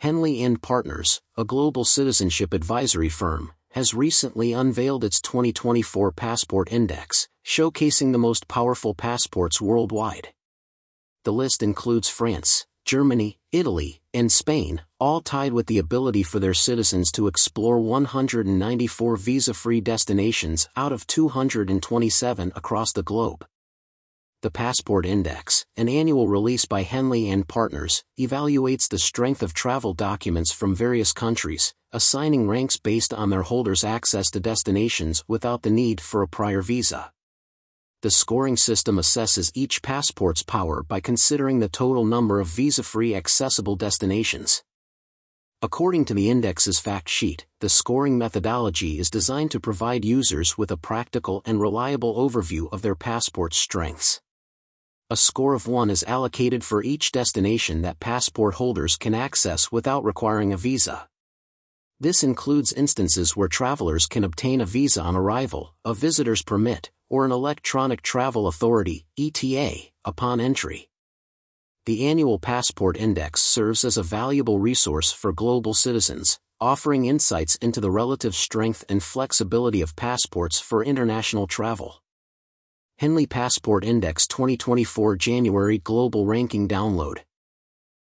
Henley and Partners, a global citizenship advisory firm, has recently unveiled its 2024 Passport Index, showcasing the most powerful passports worldwide. The list includes France, Germany, Italy, and Spain, all tied with the ability for their citizens to explore 194 visa-free destinations out of 227 across the globe. The Passport Index, an annual release by Henley and Partners, evaluates the strength of travel documents from various countries, assigning ranks based on their holders' access to destinations without the need for a prior visa. The scoring system assesses each passport's power by considering the total number of visa-free accessible destinations. According to the index's fact sheet, the scoring methodology is designed to provide users with a practical and reliable overview of their passport's strengths a score of 1 is allocated for each destination that passport holders can access without requiring a visa. This includes instances where travelers can obtain a visa on arrival, a visitor's permit, or an electronic travel authority ETA, upon entry. The annual Passport Index serves as a valuable resource for global citizens, offering insights into the relative strength and flexibility of passports for international travel. Henley Passport Index 2024 January Global Ranking Download